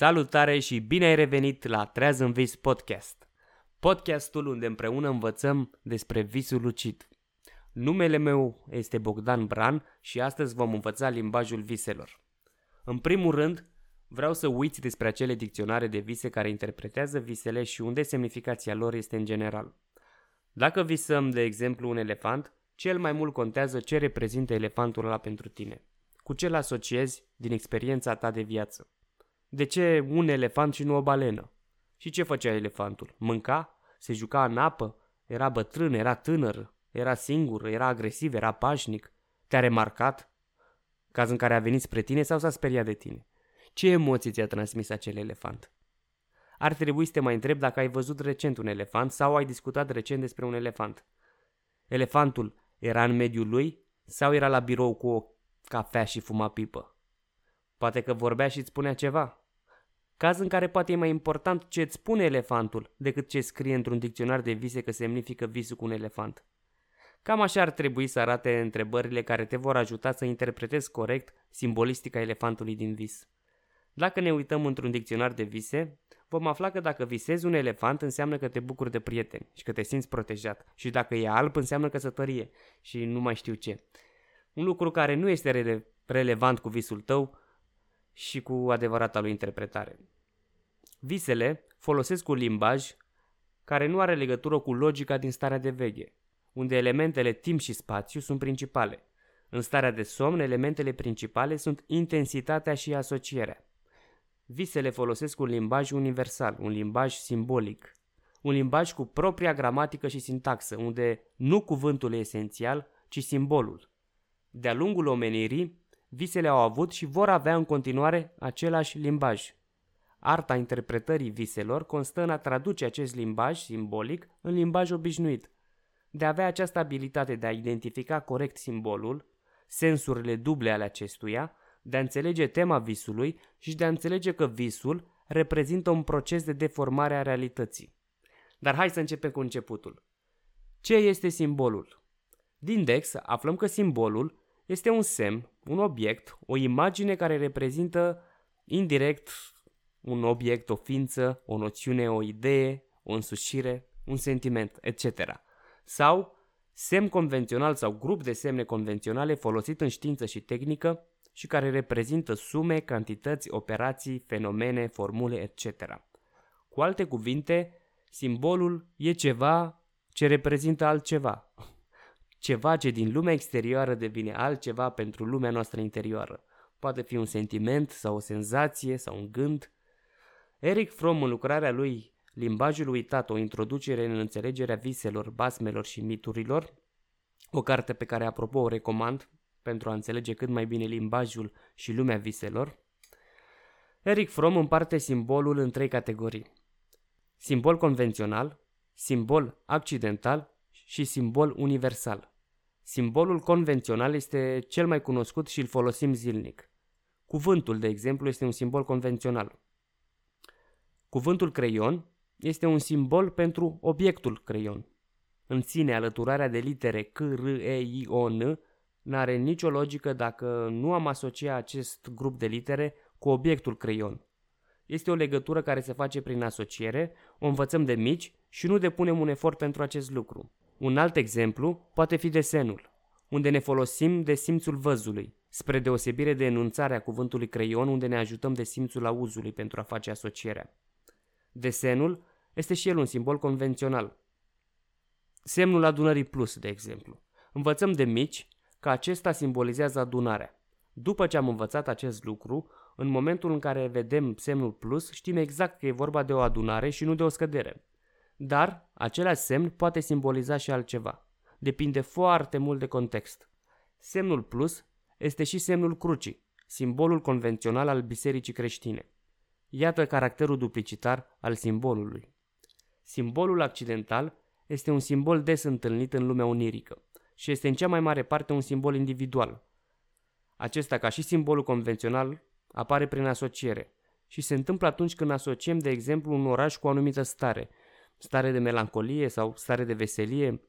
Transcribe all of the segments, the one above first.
Salutare și bine ai revenit la Treaz în Vis Podcast. Podcastul unde împreună învățăm despre visul lucid. Numele meu este Bogdan Bran și astăzi vom învăța limbajul viselor. În primul rând, vreau să uiți despre acele dicționare de vise care interpretează visele și unde semnificația lor este în general. Dacă visăm, de exemplu, un elefant, cel mai mult contează ce reprezintă elefantul ăla pentru tine. Cu ce-l asociezi din experiența ta de viață. De ce un elefant și nu o balenă? Și ce făcea elefantul? Mânca? Se juca în apă? Era bătrân? Era tânăr? Era singur? Era agresiv? Era pașnic? Te-a remarcat? Caz în care a venit spre tine sau s-a speriat de tine? Ce emoții ți-a transmis acel elefant? Ar trebui să te mai întreb dacă ai văzut recent un elefant sau ai discutat recent despre un elefant. Elefantul era în mediul lui sau era la birou cu o cafea și fuma pipă? Poate că vorbea și îți spunea ceva. Caz în care poate e mai important ce îți spune elefantul decât ce scrie într-un dicționar de vise că semnifică visul cu un elefant. Cam așa ar trebui să arate întrebările care te vor ajuta să interpretezi corect simbolistica elefantului din vis. Dacă ne uităm într-un dicționar de vise, vom afla că dacă visezi un elefant înseamnă că te bucuri de prieteni și că te simți protejat și dacă e alb înseamnă căsătorie și nu mai știu ce. Un lucru care nu este rele- relevant cu visul tău și cu adevărata lui interpretare. Visele folosesc un limbaj care nu are legătură cu logica din starea de veche, unde elementele timp și spațiu sunt principale. În starea de somn, elementele principale sunt intensitatea și asocierea. Visele folosesc un limbaj universal, un limbaj simbolic, un limbaj cu propria gramatică și sintaxă, unde nu cuvântul e esențial, ci simbolul. De-a lungul omenirii, visele au avut și vor avea în continuare același limbaj. Arta interpretării viselor constă în a traduce acest limbaj simbolic în limbaj obișnuit, de a avea această abilitate de a identifica corect simbolul, sensurile duble ale acestuia, de a înțelege tema visului și de a înțelege că visul reprezintă un proces de deformare a realității. Dar hai să începem cu începutul. Ce este simbolul? Din Dex aflăm că simbolul este un semn, un obiect, o imagine care reprezintă indirect un obiect, o ființă, o noțiune, o idee, o însușire, un sentiment, etc. Sau semn convențional sau grup de semne convenționale folosit în știință și tehnică și care reprezintă sume, cantități, operații, fenomene, formule, etc. Cu alte cuvinte, simbolul e ceva ce reprezintă altceva. Ceva ce din lumea exterioară devine altceva pentru lumea noastră interioară. Poate fi un sentiment sau o senzație sau un gând. Eric Fromm în lucrarea lui Limbajul uitat, o introducere în înțelegerea viselor, basmelor și miturilor, o carte pe care apropo o recomand pentru a înțelege cât mai bine limbajul și lumea viselor, Eric Fromm împarte simbolul în trei categorii. Simbol convențional, simbol accidental și simbol universal. Simbolul convențional este cel mai cunoscut și îl folosim zilnic. Cuvântul, de exemplu, este un simbol convențional. Cuvântul creion este un simbol pentru obiectul creion. În sine, alăturarea de litere C, R, E, I, O, N n-are nicio logică dacă nu am asociat acest grup de litere cu obiectul creion. Este o legătură care se face prin asociere, o învățăm de mici și nu depunem un efort pentru acest lucru. Un alt exemplu poate fi desenul, unde ne folosim de simțul văzului, spre deosebire de enunțarea cuvântului creion unde ne ajutăm de simțul auzului pentru a face asocierea. Desenul este și el un simbol convențional. Semnul adunării plus, de exemplu. Învățăm de mici că acesta simbolizează adunarea. După ce am învățat acest lucru, în momentul în care vedem semnul plus, știm exact că e vorba de o adunare și nu de o scădere. Dar același semn poate simboliza și altceva. Depinde foarte mult de context. Semnul plus este și semnul crucii, simbolul convențional al bisericii creștine. Iată caracterul duplicitar al simbolului. Simbolul accidental este un simbol des întâlnit în lumea onirică și este în cea mai mare parte un simbol individual. Acesta, ca și simbolul convențional, apare prin asociere și se întâmplă atunci când asociem, de exemplu, un oraș cu o anumită stare, stare de melancolie sau stare de veselie,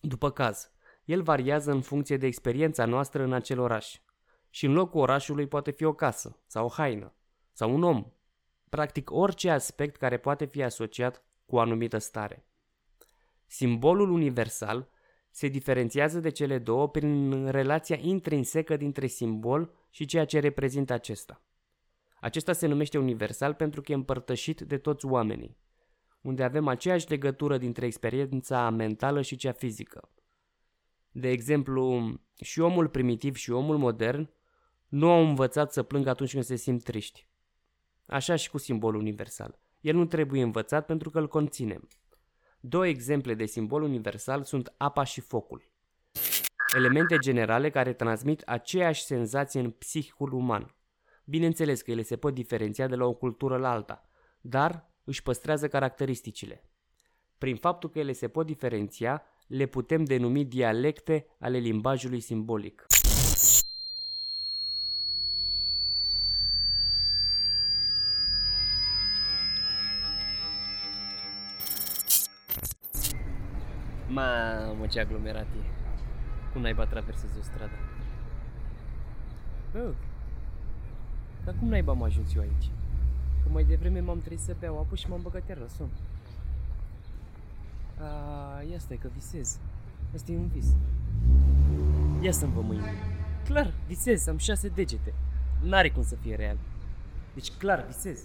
după caz. El variază în funcție de experiența noastră în acel oraș. Și în locul orașului poate fi o casă, sau o haină, sau un om, practic orice aspect care poate fi asociat cu o anumită stare. Simbolul universal se diferențiază de cele două prin relația intrinsecă dintre simbol și ceea ce reprezintă acesta. Acesta se numește universal pentru că e împărtășit de toți oamenii, unde avem aceeași legătură dintre experiența mentală și cea fizică. De exemplu, și omul primitiv și omul modern nu au învățat să plângă atunci când se simt triști. Așa și cu simbolul universal. El nu trebuie învățat pentru că îl conținem. Două exemple de simbol universal sunt apa și focul. Elemente generale care transmit aceeași senzație în psihicul uman. Bineînțeles că ele se pot diferenția de la o cultură la alta, dar își păstrează caracteristicile. Prin faptul că ele se pot diferenția, le putem denumi dialecte ale limbajului simbolic. Mamă, ce aglomerat e. Cum naiba traversezi o stradă? Bă, dar cum naiba am ajuns eu aici? Că mai devreme m-am trezit să beau apă și m-am băgat iar la somn. A, ia stai că visez. Asta e un vis. Ia să-mi vă mâine. Clar, visez, am șase degete. N-are cum să fie real. Deci clar, visez.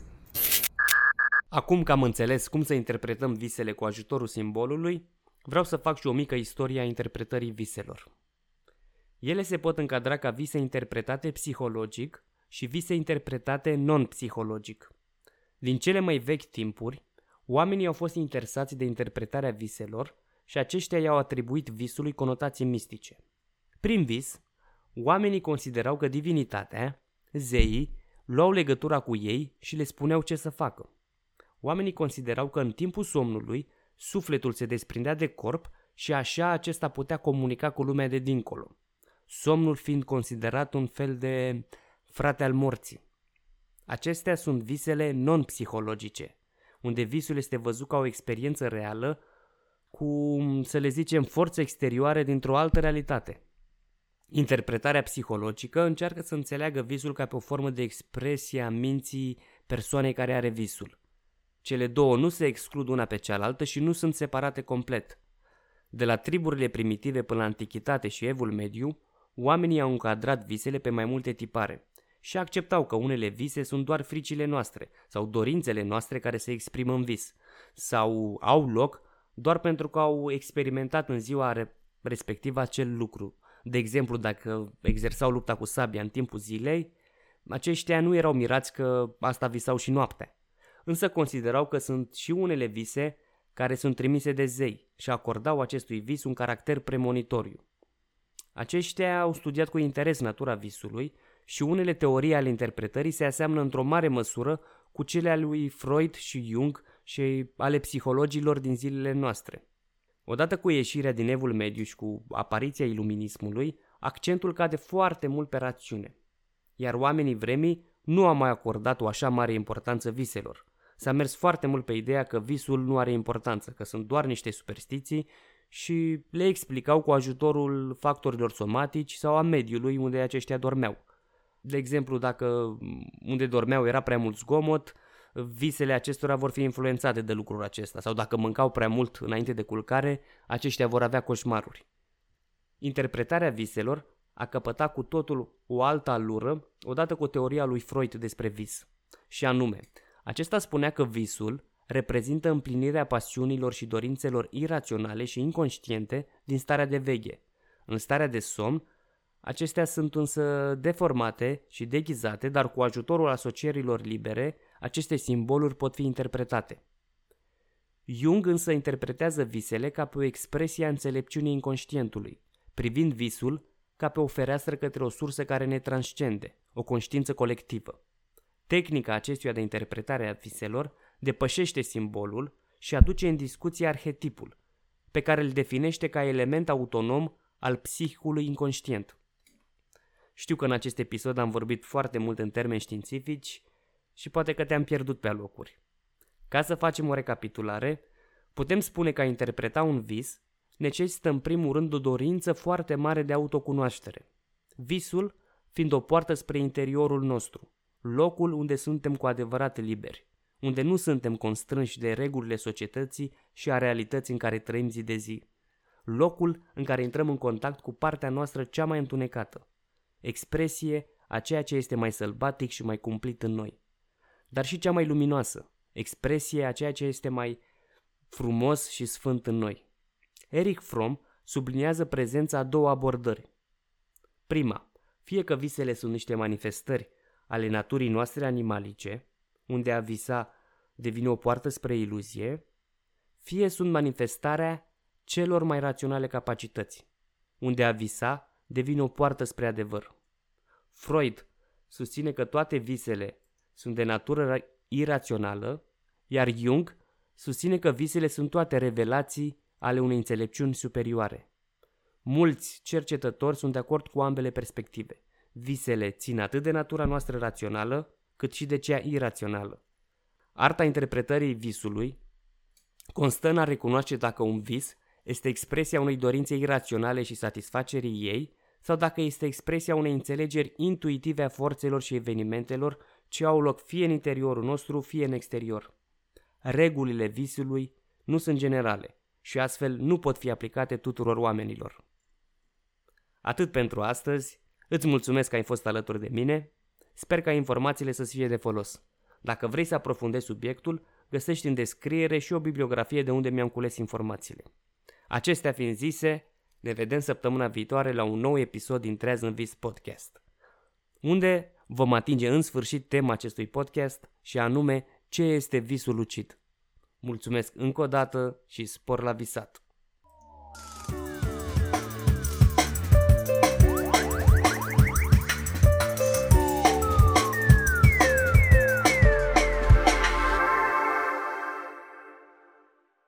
Acum că am înțeles cum să interpretăm visele cu ajutorul simbolului, vreau să fac și o mică istorie a interpretării viselor. Ele se pot încadra ca vise interpretate psihologic și vise interpretate non-psihologic. Din cele mai vechi timpuri, oamenii au fost interesați de interpretarea viselor și aceștia i-au atribuit visului conotații mistice. Prin vis, oamenii considerau că divinitatea, zeii, luau legătura cu ei și le spuneau ce să facă. Oamenii considerau că în timpul somnului, sufletul se desprindea de corp și așa acesta putea comunica cu lumea de dincolo. Somnul fiind considerat un fel de frate al morții. Acestea sunt visele non-psihologice, unde visul este văzut ca o experiență reală cu, să le zicem, forțe exterioare dintr-o altă realitate. Interpretarea psihologică încearcă să înțeleagă visul ca pe o formă de expresie a minții persoanei care are visul. Cele două nu se exclud una pe cealaltă și nu sunt separate complet. De la triburile primitive până la antichitate și evul mediu, oamenii au încadrat visele pe mai multe tipare și acceptau că unele vise sunt doar fricile noastre sau dorințele noastre care se exprimă în vis sau au loc doar pentru că au experimentat în ziua respectivă acel lucru. De exemplu, dacă exersau lupta cu sabia în timpul zilei, aceștia nu erau mirați că asta visau și noaptea. Însă considerau că sunt și unele vise care sunt trimise de zei și acordau acestui vis un caracter premonitoriu. Aceștia au studiat cu interes natura visului și unele teorii ale interpretării se aseamnă într-o mare măsură cu cele ale lui Freud și Jung și ale psihologilor din zilele noastre. Odată cu ieșirea din evul mediu și cu apariția iluminismului, accentul cade foarte mult pe rațiune. Iar oamenii vremii nu au mai acordat o așa mare importanță viselor. S-a mers foarte mult pe ideea că visul nu are importanță, că sunt doar niște superstiții și le explicau cu ajutorul factorilor somatici sau a mediului unde aceștia dormeau. De exemplu, dacă unde dormeau era prea mult zgomot, visele acestora vor fi influențate de lucrul acesta sau dacă mâncau prea mult înainte de culcare, aceștia vor avea coșmaruri. Interpretarea viselor a căpătat cu totul o altă alură odată cu teoria lui Freud despre vis. Și anume, acesta spunea că visul reprezintă împlinirea pasiunilor și dorințelor iraționale și inconștiente din starea de veche. În starea de somn, Acestea sunt însă deformate și deghizate, dar cu ajutorul asocierilor libere, aceste simboluri pot fi interpretate. Jung însă interpretează visele ca pe o expresie a înțelepciunii inconștientului, privind visul ca pe o fereastră către o sursă care ne transcende, o conștiință colectivă. Tehnica acestuia de interpretare a viselor depășește simbolul și aduce în discuție arhetipul, pe care îl definește ca element autonom al psihicului inconștient. Știu că în acest episod am vorbit foarte mult în termeni științifici și poate că te-am pierdut pe alocuri. Ca să facem o recapitulare, putem spune că a interpreta un vis necesită în primul rând o dorință foarte mare de autocunoaștere. Visul fiind o poartă spre interiorul nostru, locul unde suntem cu adevărat liberi. unde nu suntem constrânși de regulile societății și a realității în care trăim zi de zi. Locul în care intrăm în contact cu partea noastră cea mai întunecată. Expresie a ceea ce este mai sălbatic și mai cumplit în noi. Dar și cea mai luminoasă. Expresie a ceea ce este mai frumos și sfânt în noi. Eric Fromm subliniază prezența a două abordări. Prima, fie că visele sunt niște manifestări ale naturii noastre animalice, unde a visa devine o poartă spre iluzie, fie sunt manifestarea celor mai raționale capacități, unde a visa devine o poartă spre adevăr. Freud susține că toate visele sunt de natură irațională, iar Jung susține că visele sunt toate revelații ale unei înțelepciuni superioare. Mulți cercetători sunt de acord cu ambele perspective. Visele țin atât de natura noastră rațională, cât și de cea irațională. Arta interpretării visului constă în a recunoaște dacă un vis este expresia unei dorințe iraționale și satisfacerii ei, sau dacă este expresia unei înțelegeri intuitive a forțelor și evenimentelor ce au loc fie în interiorul nostru, fie în exterior. Regulile visului nu sunt generale și astfel nu pot fi aplicate tuturor oamenilor. Atât pentru astăzi, îți mulțumesc că ai fost alături de mine, sper ca informațiile să fie de folos. Dacă vrei să aprofundezi subiectul, găsești în descriere și o bibliografie de unde mi-am cules informațiile. Acestea fiind zise, ne vedem săptămâna viitoare la un nou episod din Treaz în Vis Podcast, unde vom atinge în sfârșit tema acestui podcast și anume ce este visul lucid. Mulțumesc încă o dată și spor la visat!